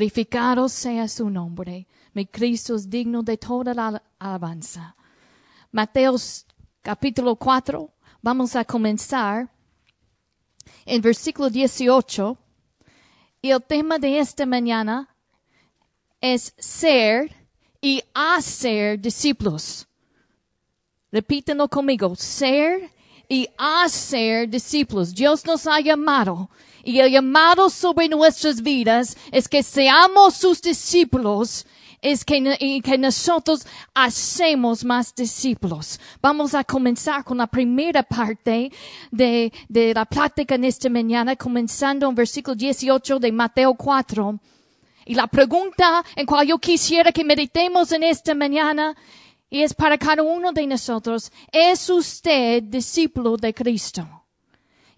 Glorificado sea su nombre. Mi Cristo es digno de toda la alabanza. Mateos capítulo 4. Vamos a comenzar en versículo 18. Y el tema de esta mañana es ser y hacer discípulos. Repítenlo conmigo. Ser y hacer discípulos. Dios nos ha llamado y el llamado sobre nuestras vidas es que seamos sus discípulos es que, y que nosotros hacemos más discípulos. Vamos a comenzar con la primera parte de, de la plática en esta mañana, comenzando en versículo 18 de Mateo 4. Y la pregunta en cual yo quisiera que meditemos en esta mañana y es para cada uno de nosotros, ¿es usted discípulo de Cristo?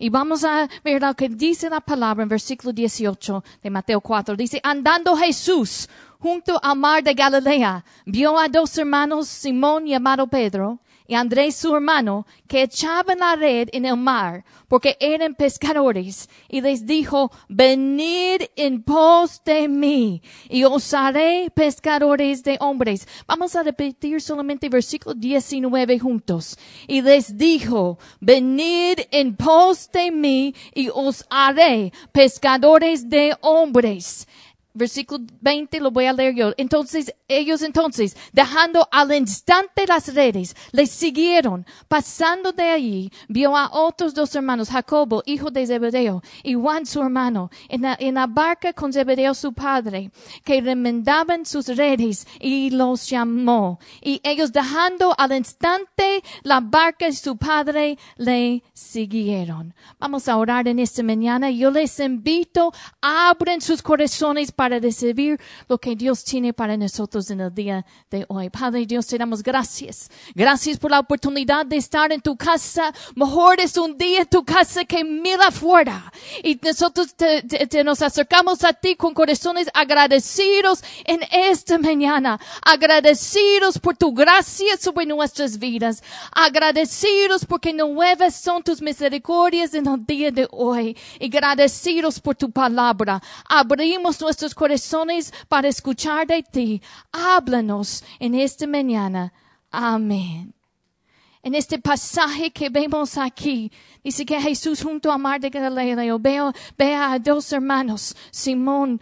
Y vamos a ver lo que dice la palabra en versículo 18 de Mateo 4. Dice, andando Jesús junto al mar de Galilea, vio a dos hermanos, Simón llamado Pedro, y Andrés su hermano, que echaban la red en el mar, porque eran pescadores, y les dijo, venid en pos de mí, y os haré pescadores de hombres. Vamos a repetir solamente versículo 19 juntos. Y les dijo, venid en pos de mí, y os haré pescadores de hombres versículo 20 lo voy a leer yo. Entonces, ellos entonces, dejando al instante las redes, les siguieron. Pasando de allí, vio a otros dos hermanos, Jacobo, hijo de Zebedeo, y Juan su hermano, en la, en la barca con Zebedeo su padre, que remendaban sus redes y los llamó. Y ellos dejando al instante la barca y su padre, le siguieron. Vamos a orar en esta mañana. Yo les invito, abren sus corazones recibir lo que Dios tiene para nosotros en el día de hoy. Padre Dios, te damos gracias. Gracias por la oportunidad de estar en tu casa. Mejor es un día en tu casa que mil afuera. Y nosotros te, te, nos acercamos a ti con corazones agradecidos en esta mañana. Agradecidos por tu gracia sobre nuestras vidas. Agradecidos porque nuevas son tus misericordias en el día de hoy. Y agradecidos por tu palabra. Abrimos nuestros corazones para escuchar de ti. Háblanos en esta mañana. Amén. En este pasaje que vemos aquí, Dice que Jesús junto a mar de Galileo veo, ve a dos hermanos, Simón,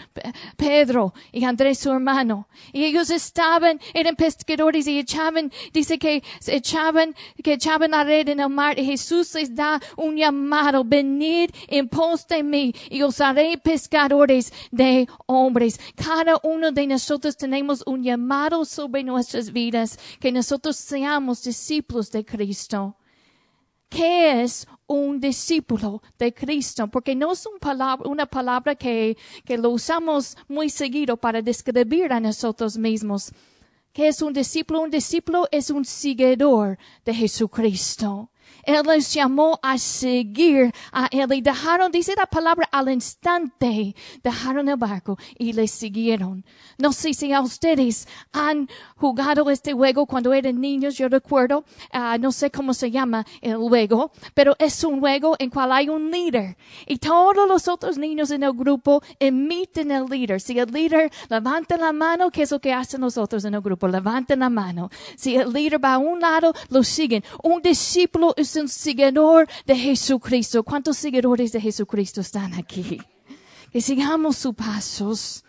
Pedro y Andrés su hermano. Y ellos estaban, eran pescadores y echaban, dice que echaban, que echaban la red en el mar y Jesús les da un llamado, venid en pos de mí y os haré pescadores de hombres. Cada uno de nosotros tenemos un llamado sobre nuestras vidas, que nosotros seamos discípulos de Cristo. ¿Qué es un discípulo de Cristo? Porque no es una palabra que, que lo usamos muy seguido para describir a nosotros mismos. ¿Qué es un discípulo? Un discípulo es un seguidor de Jesucristo. Él les llamó a seguir a Él y dejaron, dice la palabra, al instante, dejaron el barco y le siguieron. No sé si a ustedes han jugado este juego cuando eran niños, yo recuerdo, uh, no sé cómo se llama el juego, pero es un juego en cual hay un líder y todos los otros niños en el grupo emiten el líder. Si el líder levanta la mano, ¿qué es lo que hacen los otros en el grupo? Levantan la mano. Si el líder va a un lado, lo siguen. Un discípulo es un seguidor de Jesucristo. ¿Cuántos seguidores de Jesucristo están aquí? Que sigamos sus pasos.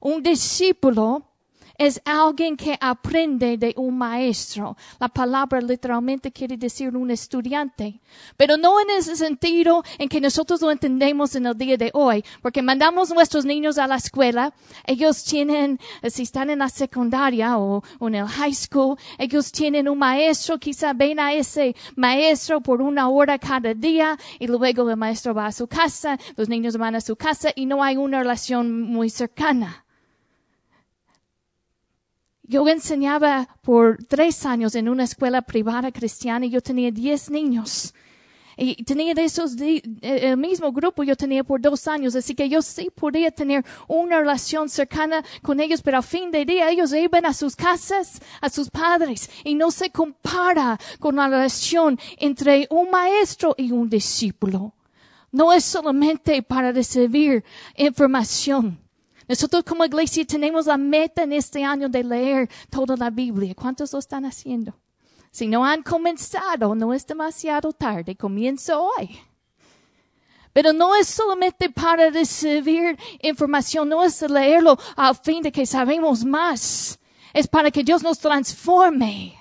Un discípulo es alguien que aprende de un maestro. La palabra literalmente quiere decir un estudiante, pero no en ese sentido en que nosotros lo entendemos en el día de hoy, porque mandamos nuestros niños a la escuela, ellos tienen, si están en la secundaria o, en el high school, ellos tienen un maestro, quizá ven a ese maestro por una hora cada día y luego el maestro va a su casa, los niños van a su casa y no hay una relación muy cercana. Yo enseñaba por tres años en una escuela privada cristiana y yo tenía diez niños. Y tenía de esos, eh, el mismo grupo yo tenía por dos años, así que yo sí podía tener una relación cercana con ellos, pero al fin de día ellos iban a sus casas, a sus padres, y no se compara con la relación entre un maestro y un discípulo. No es solamente para recibir información, Nosotros como iglesia tenemos la meta en este año de leer toda la Biblia. ¿Cuántos lo están haciendo? Si no han comenzado, no es demasiado tarde. Comienzo hoy. Pero no es solamente para recibir información, no es leerlo al fin de que sabemos más. Es para que Dios nos transforme.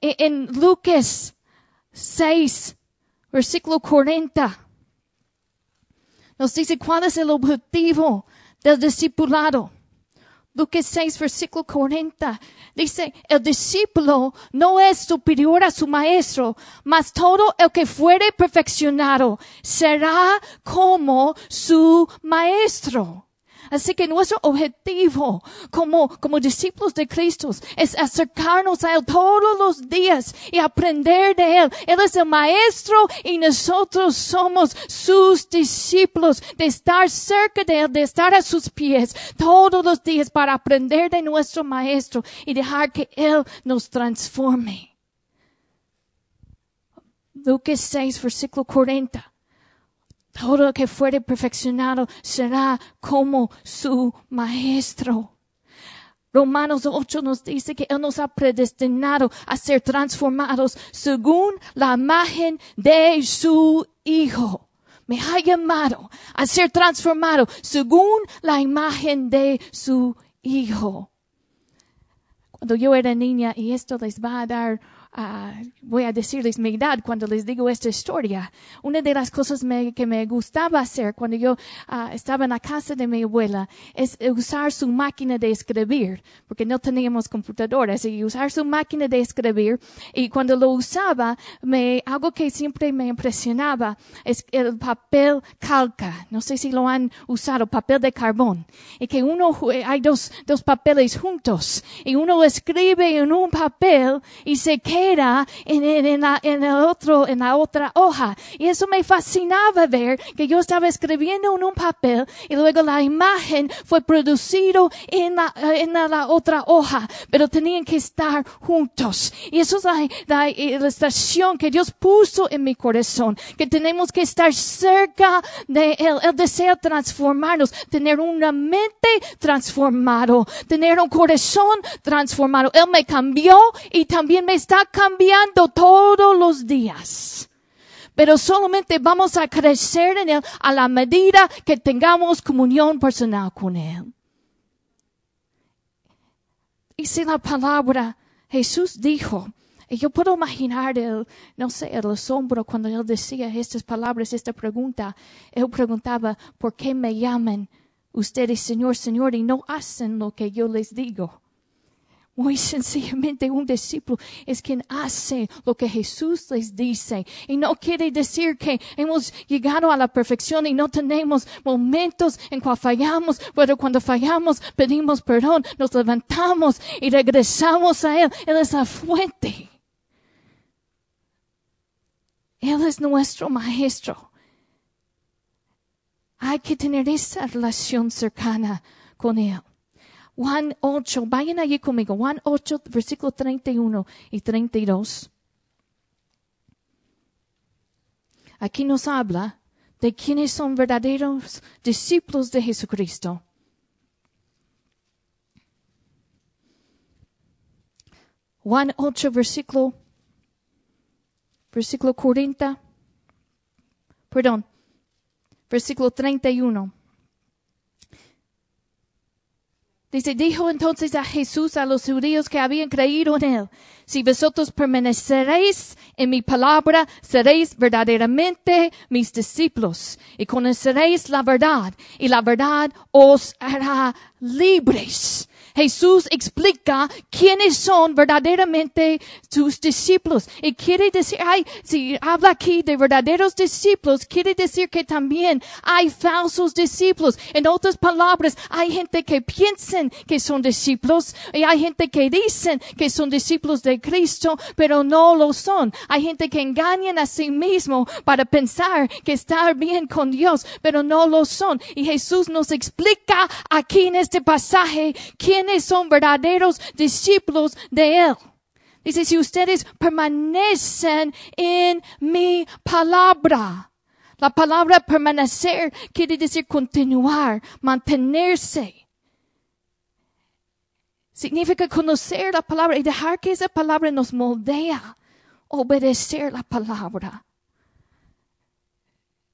E, en, Lucas 6, versículo 40, nos dice cuál es el objetivo del discipulado. Lucas 6, versículo 40. Dice, el discípulo no es superior a su maestro, mas todo el que fuere perfeccionado será como su maestro. Así que nuestro objetivo como, como discípulos de Cristo es acercarnos a Él todos los días y aprender de Él. Él es el maestro y nosotros somos sus discípulos de estar cerca de Él, de estar a sus pies todos los días para aprender de nuestro maestro y dejar que Él nos transforme. Lucas 6, versículo 40 todo que fuere perfeccionado será como su maestro. Romanos 8 nos dice que Él nos ha predestinado a ser transformados según la imagen de su Hijo. Me ha llamado a ser transformado según la imagen de su Hijo. Cuando yo era niña, y esto les va a dar Ah, voy a decirles mi edad cuando les digo esta historia. Una de las cosas que me gustaba hacer cuando yo ah, estaba en la casa de mi abuela es usar su máquina de escribir, porque no teníamos computadoras, y usar su máquina de escribir. Y cuando lo usaba, me, algo que siempre me impresionaba es el papel calca. No sé si lo han usado, papel de carbón. Y que uno, hay dos, dos papeles juntos, y uno escribe en un papel y se queda era en, en, la, en el en la otra hoja. Y eso me fascinaba ver que yo estaba escribiendo en un papel y luego la imagen fue producido en la, en la, otra hoja, pero tenían que estar juntos. Y eso es la, la ilustración que Dios puso en mi corazón, que tenemos que estar cerca de Él. Él desea transformarnos, tener una mente transformado, tener un corazón transformado. Él me cambió y también me está cambiando todos los días. Pero solamente vamos a crecer en Él a la medida que tengamos comunión personal con Él. Y si la palabra Jesús dijo, y yo puedo imaginar el, no sé, el asombro cuando él decía estas palabras, esta pregunta. Él preguntaba, ¿por qué me llaman ustedes Señor, Señor y no hacen lo que yo les digo? Muy sencillamente un discípulo es quien hace lo que Jesús les dice. Y no quiere decir que hemos llegado a la perfección y no tenemos momentos en cual fallamos, pero cuando fallamos pedimos perdón, nos levantamos y regresamos a Él. Él es la fuente. Él es nuestro maestro. Hay que tener esa relación cercana con Él. Juan 8, vayan allí conmigo, Juan 8, versículo 31 y 32. Aquí nos habla de quienes son verdaderos discípulos de Jesucristo. Juan 8, versículo, versículo 40, perdón, versículo 31. Dice, dijo entonces a Jesús a los judíos que habían creído en él, si vosotros permaneceréis en mi palabra, seréis verdaderamente mis discípulos y conoceréis la verdad y la verdad os hará libres. Jesús explica quiénes son verdaderamente sus discípulos. Y quiere decir, ay, si habla aquí de verdaderos discípulos, quiere decir que también hay falsos discípulos. En otras palabras, hay gente que piensan que son discípulos y hay gente que dicen que son discípulos de Cristo, pero no lo son. Hay gente que engañan a sí mismo para pensar que está bien con Dios, pero no lo son. Y Jesús nos explica aquí en este pasaje quién son verdaderos discípulos de Él. Dice, si ustedes permanecen en mi palabra, La palabra permanecer quiere decir continuar, mantenerse. Significa conocer la palabra y dejar que esa palabra nos moldea. Obedecer la palabra.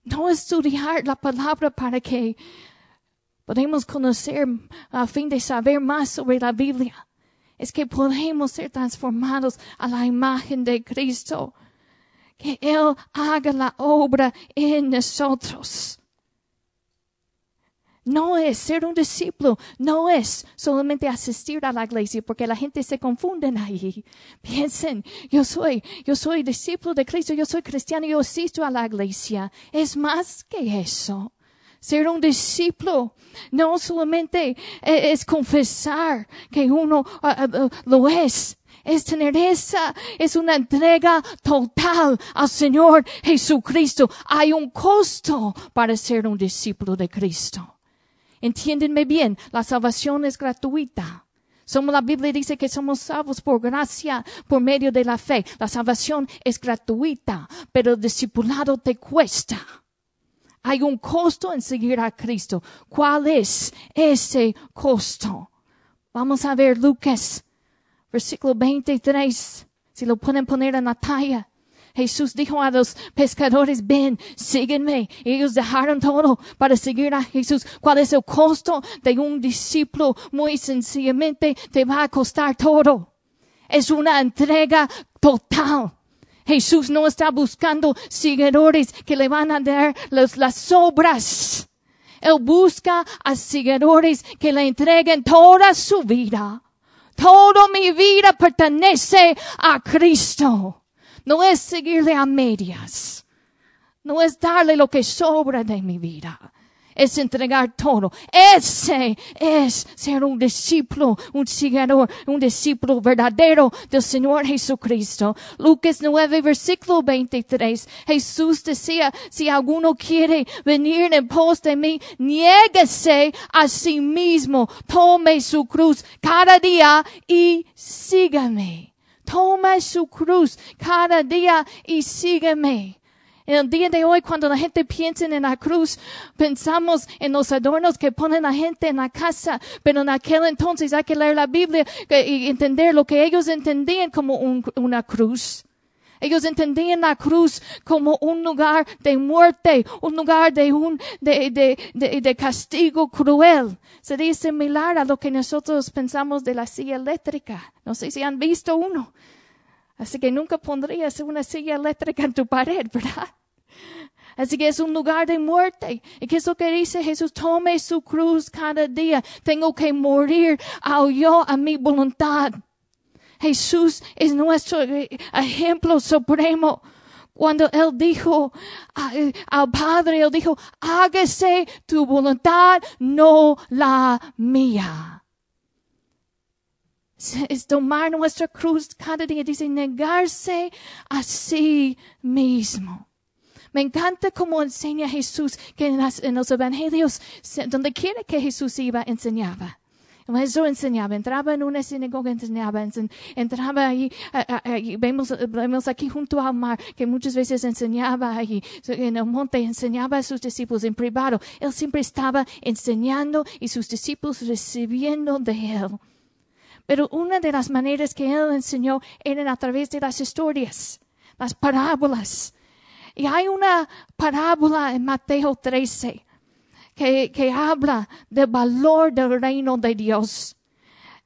No estudiar la palabra para que podamos conocer a fin de saber más sobre la Biblia. Es que podemos ser transformados a la imagen de Cristo. Que Él haga la obra en nosotros. No es ser un discípulo, no es solamente asistir a la iglesia, porque la gente se confunde ahí. Piensen, yo soy, yo soy discípulo de Cristo, yo soy cristiano, yo asisto a la iglesia. Es más que eso. Ser un discípulo no solamente e, es confesar que uno ah, ah, lo es, es tener esa, es una entrega total al Señor Jesucristo. Hay un costo para ser un discípulo de Cristo. Entiéndenme bien, la salvación es gratuita. Somos, la Biblia dice que somos salvos por gracia, por medio de la fe. La salvación es gratuita, pero discipulado te cuesta. Hay un costo en seguir a Cristo. ¿Cuál es ese costo? Vamos a ver Lucas, versículo 23. Si lo pueden poner en la talla. Jesús dijo a los pescadores, ven, sígueme. ellos dejaron todo para seguir a Jesús. ¿Cuál es el costo de un discípulo? Muy sencillamente te va a costar todo. Es una entrega total. Jesús no está buscando seguidores que le van a dar las obras. Él busca a seguidores que le entreguen toda su vida. Toda mi vida pertenece a Cristo. No es seguirle a medias. No es darle lo que sobra de mi vida. Es entregar todo. Ese es ser un discípulo, un seguidor, un discípulo verdadero del Señor Jesucristo. Lucas 9, versículo 23. Jesús decía, si alguno quiere venir en pos de mí, niéguese a sí mismo, tome su cruz cada día y sígame. Toma su cruz cada día y sígueme. En el día de hoy, cuando la gente piensa en la cruz, pensamos en los adornos que ponen la gente en la casa, pero en aquel entonces hay que leer la Biblia y entender lo que ellos entendían como una cruz. Ellos entendían la cruz como un lugar de muerte, un lugar de un, de, de, de, de castigo cruel. Sería similar a lo que nosotros pensamos de la silla eléctrica. No sé si han visto uno. Así que nunca pondrías una silla eléctrica en tu pared, ¿verdad? Así que es un lugar de muerte. ¿Y qué es lo que dice Jesús? Tome su cruz cada día. Tengo que morir a yo, a mi voluntad. Jesús es nuestro eh, ejemplo supremo. Cuando Él dijo al Padre, Él dijo, hágase tu voluntad, no la mía. Es tomar nuestra cruz cada día, dice, negarse a sí mismo. Me encanta cómo enseña Jesús que en, los evangelios, donde quiera que Jesús iba, enseñaba. Eso enseñaba, entraba en una sinagoga, enseñaba, entraba ahí, vemos, vemos aquí junto al mar, que muchas veces enseñaba ahí, en el monte, enseñaba a sus discípulos en privado. Él siempre estaba enseñando y sus discípulos recibiendo de él. Pero una de las maneras que él enseñó eran a través de las historias, las parábolas. Y hay una parábola en Mateo 13 que, que habla del valor del reino de Dios.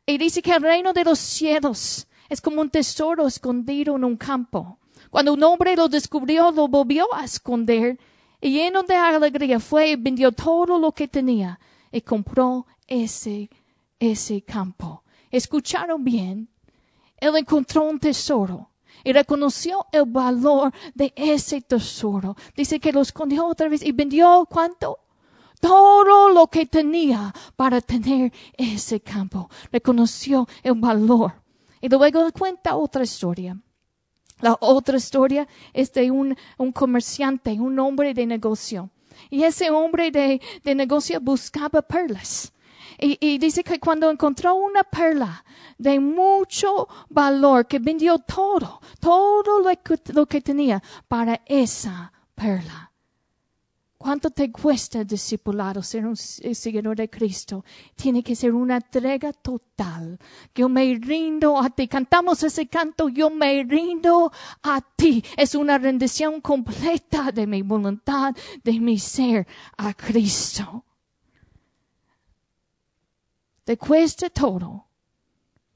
Y dice que el reino de los cielos es como un tesoro escondido en un campo. Cuando un hombre lo descubrió, lo volvió a esconder y lleno de alegría fue y vendió todo lo que tenía y compró ese, ese campo. ¿Escucharon bien? Él encontró un tesoro y reconoció el valor de ese tesoro. Dice que lo escondió otra vez y vendió cuánto? todo lo que tenía para tener ese campo. Reconoció el valor. Y luego cuenta otra historia. La otra historia es de un, comerciante, un hombre de negocio. Y ese hombre de negocio buscaba perlas. Y, y, dice que cuando encontró una perla de mucho valor, que vendió todo, todo lo que, lo que tenía para esa perla. ¿Cuánto te cuesta discipulado ser un seguidor de Cristo? Tiene que ser una entrega total. Yo me rindo a ti. Cantamos ese canto, yo me rindo a ti. Es una rendición completa de mi voluntad, de mi ser a Cristo. Te cuesta todo,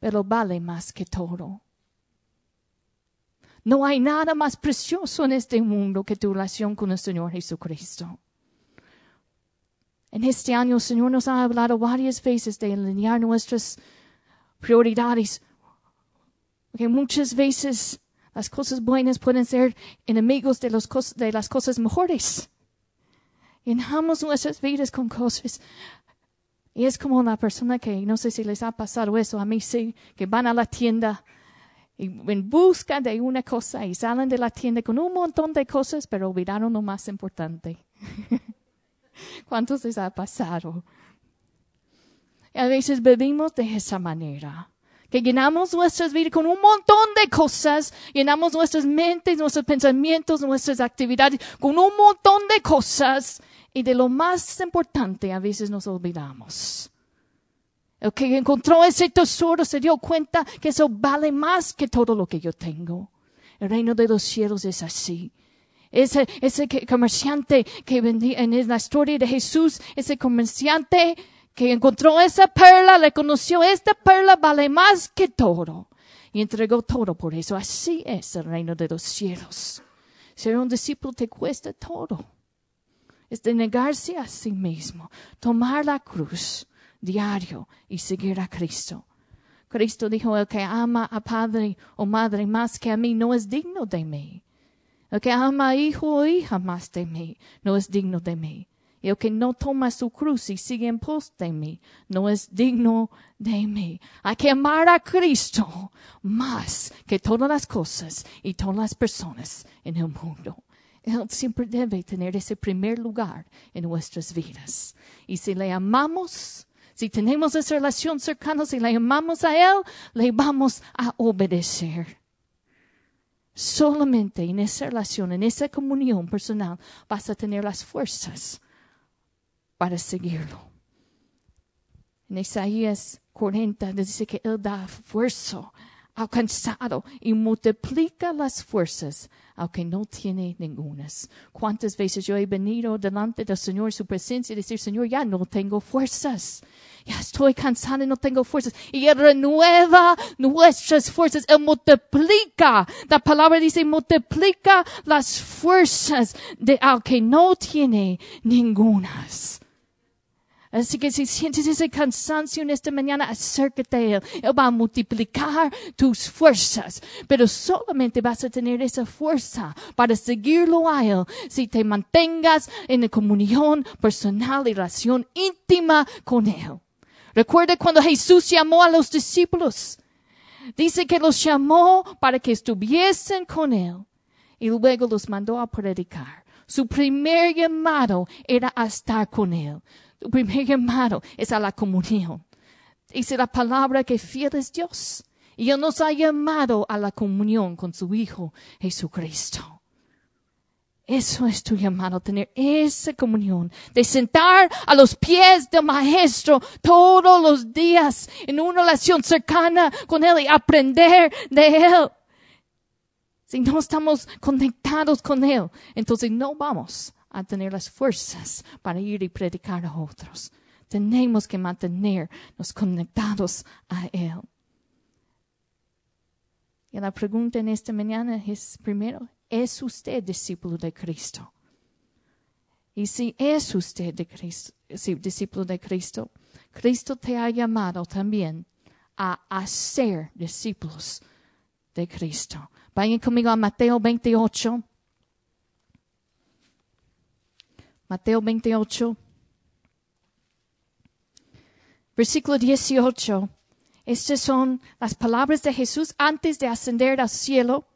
pero vale más que todo. No hay nada más precioso en este mundo que tu relación con el Señor Jesucristo. En este año el Señor nos ha hablado varias veces de alinear nuestras prioridades. Porque muchas veces las cosas buenas pueden ser enemigos de, los de las cosas mejores. Llenamos nuestras vidas con cosas. Y es como la persona que, no sé si les ha pasado eso, a mí sí, que van a la tienda en busca de una cosa y salen de la tienda con un montón de cosas, pero olvidaron lo más importante. ¿Cuántos les ha pasado? Y a veces vivimos de esa manera, que llenamos nuestras vidas con un montón de cosas, llenamos nuestras mentes, nuestros pensamientos, nuestras actividades con un montón de cosas y de lo más importante a veces nos olvidamos. El que encontró ese tesoro se dio cuenta que eso vale más que todo lo que yo tengo. El reino de los cielos es así. Ese, ese comerciante que vendía en la historia de Jesús, ese comerciante que encontró esa perla, le conoció, esta perla vale más que todo. Y entregó todo por eso. Así es el reino de los cielos. Ser un discípulo te cuesta todo. Es de negarse a sí mismo, tomar la cruz diario y seguir a Cristo. Cristo dijo, el que ama a padre o madre más que a mí no es digno de mí. El que ama a hijo o hija más de mí no es digno de mí. Y el que no toma su cruz y sigue en pos de mí no es digno de mí. Hay que amar a Cristo más que todas las cosas y todas las personas en el mundo. Él siempre debe tener ese primer lugar en nuestras vidas. Y si le amamos, si tenemos esa relación cercana, si le amamos a Él, le vamos a obedecer. Solamente en esa relación, en esa comunión personal, vas a tener las fuerzas para seguirlo. En Isaías 40 dice que Él da fuerza alcanzado y multiplica las fuerzas aunque no tiene ningunas. ¿Cuántas veces yo he venido delante del Señor, su presencia, y decir, Señor, ya no tengo fuerzas. Ya estoy cansada y no tengo fuerzas. Y Él renueva nuestras fuerzas. Él multiplica. La palabra dice, multiplica las fuerzas de al que no tiene ningunas. Así que si sientes ese cansancio en esta mañana, acércate a Él. Él va a multiplicar tus fuerzas. Pero solamente vas a tener esa fuerza para seguirlo a Él si te mantengas en la comunión personal y relación íntima con Él. Recuerda cuando Jesús llamó a los discípulos. Dice que los llamó para que estuviesen con Él y luego los mandó a predicar. Su primer llamado era a estar con Él. Tu primer llamado es a la comunión. Dice la palabra que fiel es Dios. Y Él nos ha llamado a la comunión con su Hijo Jesucristo. Eso es tu llamado, tener esa comunión, de sentar a los pies del Maestro todos los días en una relación cercana con Él y aprender de Él. Si no estamos conectados con Él, entonces no vamos a tener las fuerzas para ir y predicar a otros. Tenemos que mantenernos conectados a Él. Y la pregunta en esta mañana es, primero, ¿es usted discípulo de Cristo? Y si es usted discípulo de Cristo, Cristo te ha llamado también a hacer discípulos de Cristo. Vayan conmigo a Mateo 28. Mateo 28, versículo 18. Estas son las palabras de Jesús antes de ascender al cielo.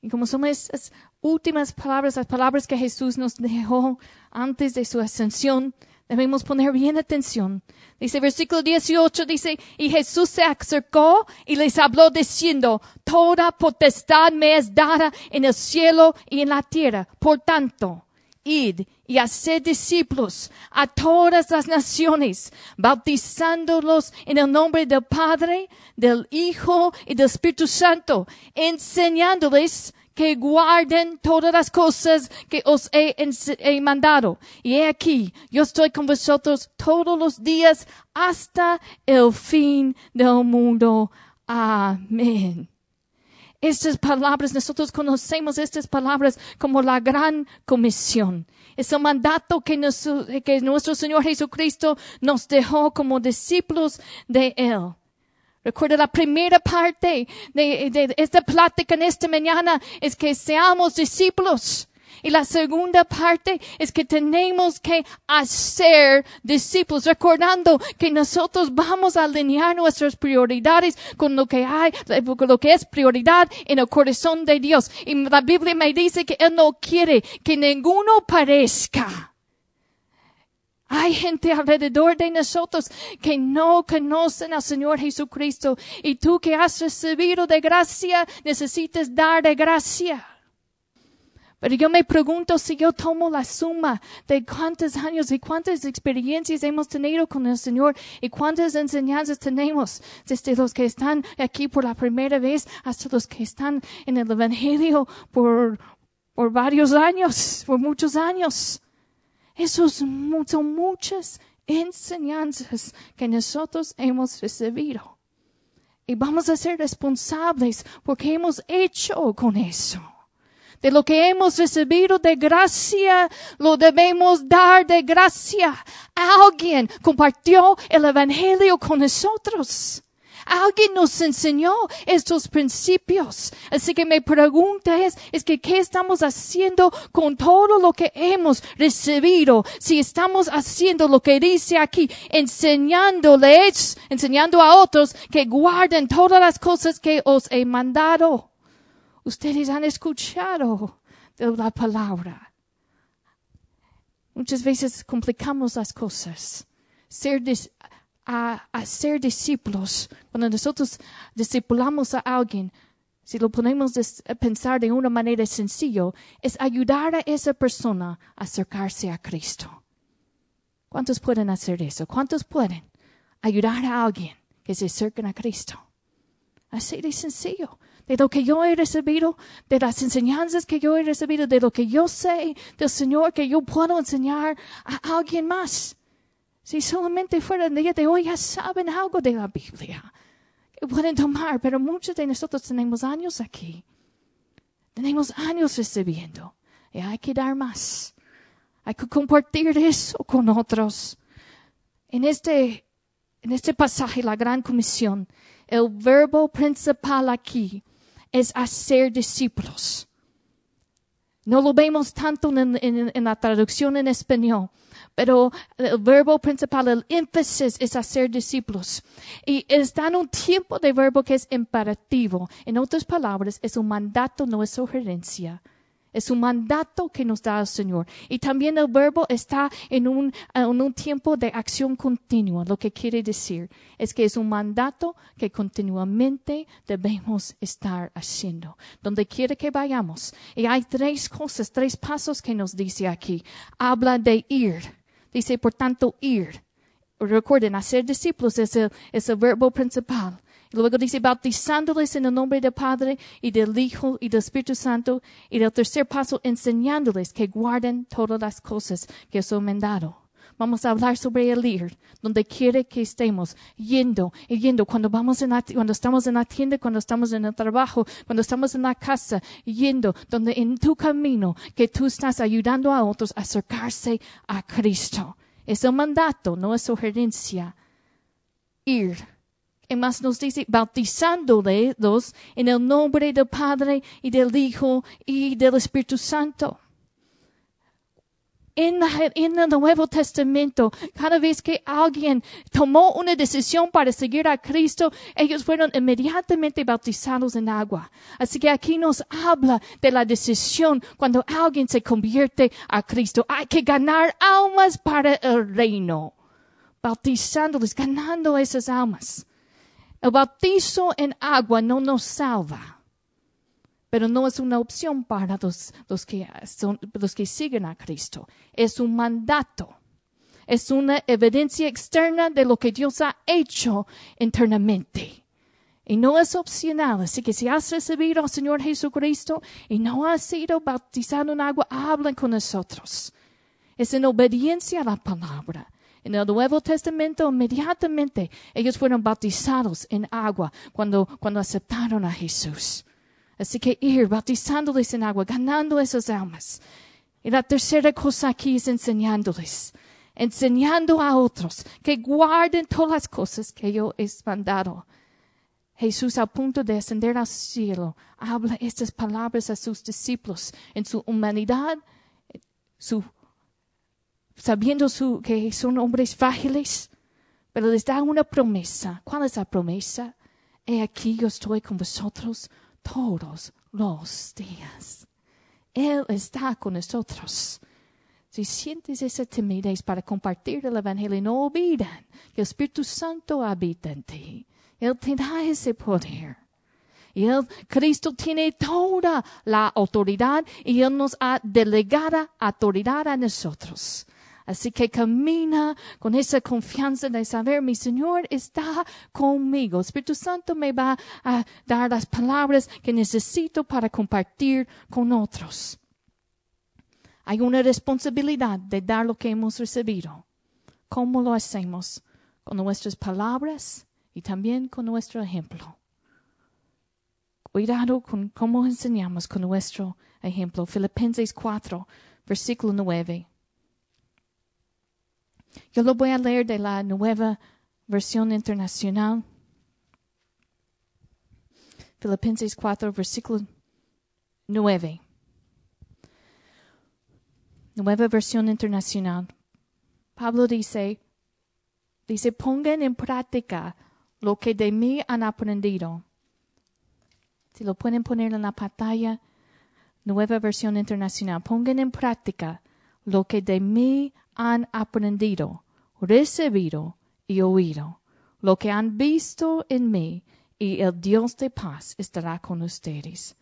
Y como son esas últimas palabras, las palabras que Jesús nos dejó antes de su ascensión, Debemos poner bien atención. Dice versículo 18, dice, y Jesús se acercó y les habló diciendo, toda potestad me es dada en el cielo y en la tierra. Por tanto, id y haced discípulos a todas las naciones, bautizándolos en el nombre del Padre, del Hijo y del Espíritu Santo, enseñándoles que guarden todas las cosas que os he, mandado. Y he aquí, yo estoy con vosotros todos los días hasta el fin del mundo. Amén. Estas palabras, nosotros conocemos estas palabras como la gran comisión. Es el mandato que nuestro Señor Jesucristo nos dejó como discípulos de Él. Recuerda la primera parte de, esta plática en esta mañana es que seamos discípulos. Y la segunda parte es que tenemos que hacer discípulos, recordando que nosotros vamos a alinear nuestras prioridades con lo que hay, lo que es prioridad en el corazón de Dios. Y la Biblia me dice que Él no quiere que ninguno parezca. Hay gente alrededor de nosotros que no conocen al Señor Jesucristo y tú que has recibido de gracia necesitas dar de gracia. Pero yo me pregunto si yo tomo la suma de cuántos años y cuántas experiencias hemos tenido con el Señor y cuántas enseñanzas tenemos desde los que están aquí por la primera vez hasta los que están en el Evangelio por, por varios años, por muchos años. Esos son muchas enseñanzas que nosotros hemos recibido. Y vamos a ser responsables porque hemos hecho con eso. De lo que hemos recibido de gracia, lo debemos dar de gracia. Alguien compartió el Evangelio con nosotros. Alguien nos enseñó estos principios. Así que mi pregunta es, es que ¿qué estamos haciendo con todo lo que hemos recibido? Si estamos haciendo lo que dice aquí, enseñándoles, enseñando a otros que guarden todas las cosas que os he mandado. Ustedes han escuchado de la palabra. Muchas veces complicamos las cosas. Ser a, ser discípulos, cuando nosotros discipulamos a alguien, si lo ponemos a pensar de una manera sencilla, es ayudar a esa persona a acercarse a Cristo. ¿Cuántos pueden hacer eso? ¿Cuántos pueden ayudar a alguien que se acerque a Cristo? Así de sencillo. De lo que yo he recibido, de las enseñanzas que yo he recibido, de lo que yo sé del Señor que yo puedo enseñar a alguien más. Si solamente fuera el día de hoy ya saben algo de la Biblia que pueden tomar, pero muchos de nosotros tenemos años aquí. Tenemos años recibiendo y hay que dar más. Hay que compartir eso con otros. En este, en este pasaje, la gran comisión, el verbo principal aquí es hacer discípulos. No lo vemos tanto en, la traducción en español, pero el verbo principal, el énfasis es hacer discípulos. Y está en un tiempo de verbo que es imperativo. En otras palabras, es un mandato, no es sugerencia. Es un mandato que nos da el Señor. Y también el verbo está en un, en un tiempo de acción continua. Lo que quiere decir es que es un mandato que continuamente debemos estar haciendo. Donde quiere que vayamos. Y hay tres cosas, tres pasos que nos dice aquí. Habla de ir. Dice, por tanto, ir. Recuerden, hacer discípulos es el, es el verbo principal. Luego dice, bautizándoles en el nombre del Padre y del Hijo y del Espíritu Santo. Y del tercer paso, enseñándoles que guarden todas las cosas que os he mandado. Vamos a hablar sobre el ir, donde quiere que estemos, yendo yendo, cuando vamos en la, cuando estamos en la tienda, cuando estamos en el trabajo, cuando estamos en la casa, yendo, donde en tu camino, que tú estás ayudando a otros a acercarse a Cristo. Es el mandato, no es sugerencia. Ir y más nos dice, bautizándoles en el nombre del Padre y del Hijo y del Espíritu Santo. En, el Nuevo Testamento, cada vez que alguien tomó una decisión para seguir a Cristo, ellos fueron inmediatamente bautizados en agua. Así que aquí nos habla de la decisión cuando alguien se convierte a Cristo. Hay que ganar almas para el reino, bautizándoles, ganando esas almas. El bautizo en agua no nos salva pero no es una opción para los, los, que los que siguen a Cristo. Es un mandato. Es una evidencia externa de lo que Dios ha hecho internamente. Y no es opcional. Así que si has recibido al Señor Jesucristo y no has sido bautizado en agua, hablen con nosotros. Es en obediencia a la palabra. En el Nuevo Testamento, inmediatamente ellos fueron bautizados en agua cuando, cuando aceptaron a Jesús. Así que ir bautizándoles en agua, ganando esas almas. Y la tercera cosa aquí es enseñándoles, enseñando a otros que guarden todas las cosas que yo he mandado. Jesús, al punto de ascender al cielo, habla estas palabras a sus discípulos en su humanidad, sabiendo su, que son hombres frágiles, pero les da una promesa. ¿Cuál es la promesa? He aquí yo estoy con vosotros todos los días. Él está con nosotros. Si sientes esa timidez para compartir el Evangelio, no olviden que el Espíritu Santo habita en ti. Él te da ese poder. Y él, Cristo tiene toda la autoridad y Él nos ha delegado autoridad a nosotros. Así que camina con esa confianza de saber, mi Señor está conmigo. Espíritu Santo me va a dar las palabras que necesito para compartir con otros. Hay una responsabilidad de dar lo que hemos recibido. ¿Cómo lo hacemos? Con nuestras palabras y también con nuestro ejemplo. Cuidado con cómo enseñamos con nuestro ejemplo. Filipenses 4, versículo 9. Yo lo voy a leer de la nueva versión internacional. Filipenses 4, versículo 9. Nueva versión internacional. Pablo dice, dice, pongan en práctica lo que de mí han aprendido. Si lo pueden poner en la pantalla, nueva versión internacional. Pongan en práctica lo que de mí han aprendido, recibido y oído, lo que han visto en mí, y el Dios de paz estará con ustedes.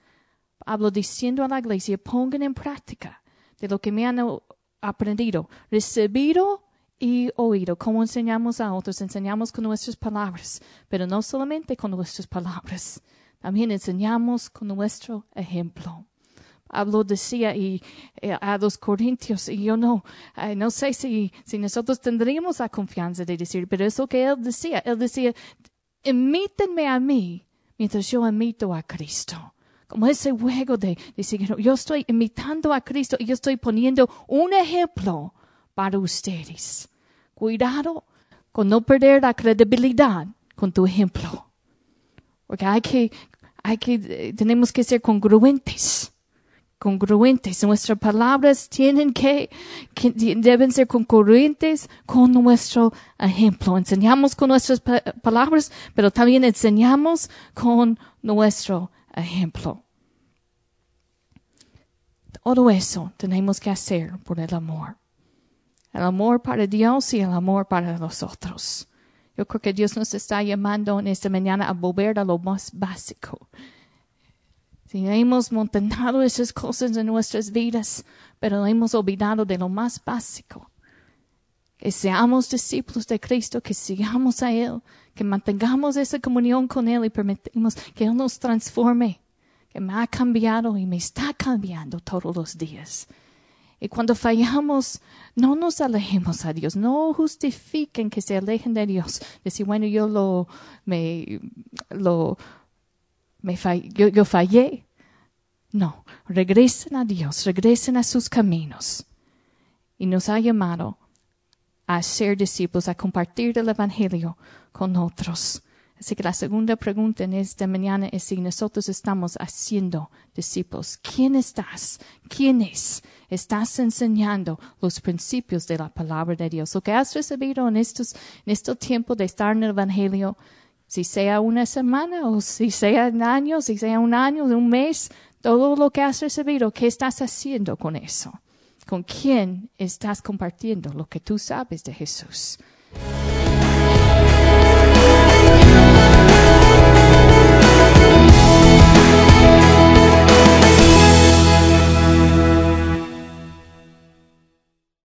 Hablo diciendo a la iglesia, pongan en práctica de lo que me han aprendido, recibido y oído. Como enseñamos a otros, enseñamos con nuestras palabras, pero no solamente con nuestras palabras, también enseñamos con nuestro ejemplo. Pablo decía y, eh, a los corintios, y yo no, eh, no sé si, si nosotros tendríamos la confianza de decir, pero es lo que él decía. Él decía, imítenme a mí mientras yo imito a Cristo. Como ese juego de decir, yo estoy imitando a Cristo y yo estoy poniendo un ejemplo para ustedes. Cuidado con no perder la credibilidad con tu ejemplo. Porque hay que, hay que, eh, tenemos que ser congruentes congruentes. Nuestras palabras tienen que, deben ser congruentes con nuestro ejemplo. Enseñamos con nuestras palabras, pero también enseñamos con nuestro ejemplo. Todo eso tenemos que hacer por el amor. El amor para Dios y el amor para los otros. Yo creo que Dios nos está llamando en esta mañana a volver a lo más básico si hemos montado esas cosas en nuestras vidas, pero hemos olvidado de lo más básico. Que seamos discípulos de Cristo, que sigamos a Él, que mantengamos esa comunión con Él y permitimos que Él nos transforme, que me ha cambiado y me está cambiando todos los días. Y cuando fallamos, no nos alejemos a Dios, no justifiquen que se alejen de Dios. Decir, bueno, yo lo, me, lo, yo, fallé. No, regresen a Dios, regresen a sus caminos. Y nos ha llamado a ser discípulos, a compartir el Evangelio con otros. Así que la segunda pregunta en esta mañana es si nosotros estamos haciendo discípulos. ¿Quién estás? ¿Quién es? Estás enseñando los principios de la palabra de Dios. Lo que has recibido en estos, en este tiempo de estar en el Evangelio, si sea una semana o si sea un año, si sea un año, un mes, todo lo que has recibido, ¿qué estás haciendo con eso? ¿Con quién estás compartiendo lo que tú sabes de Jesús?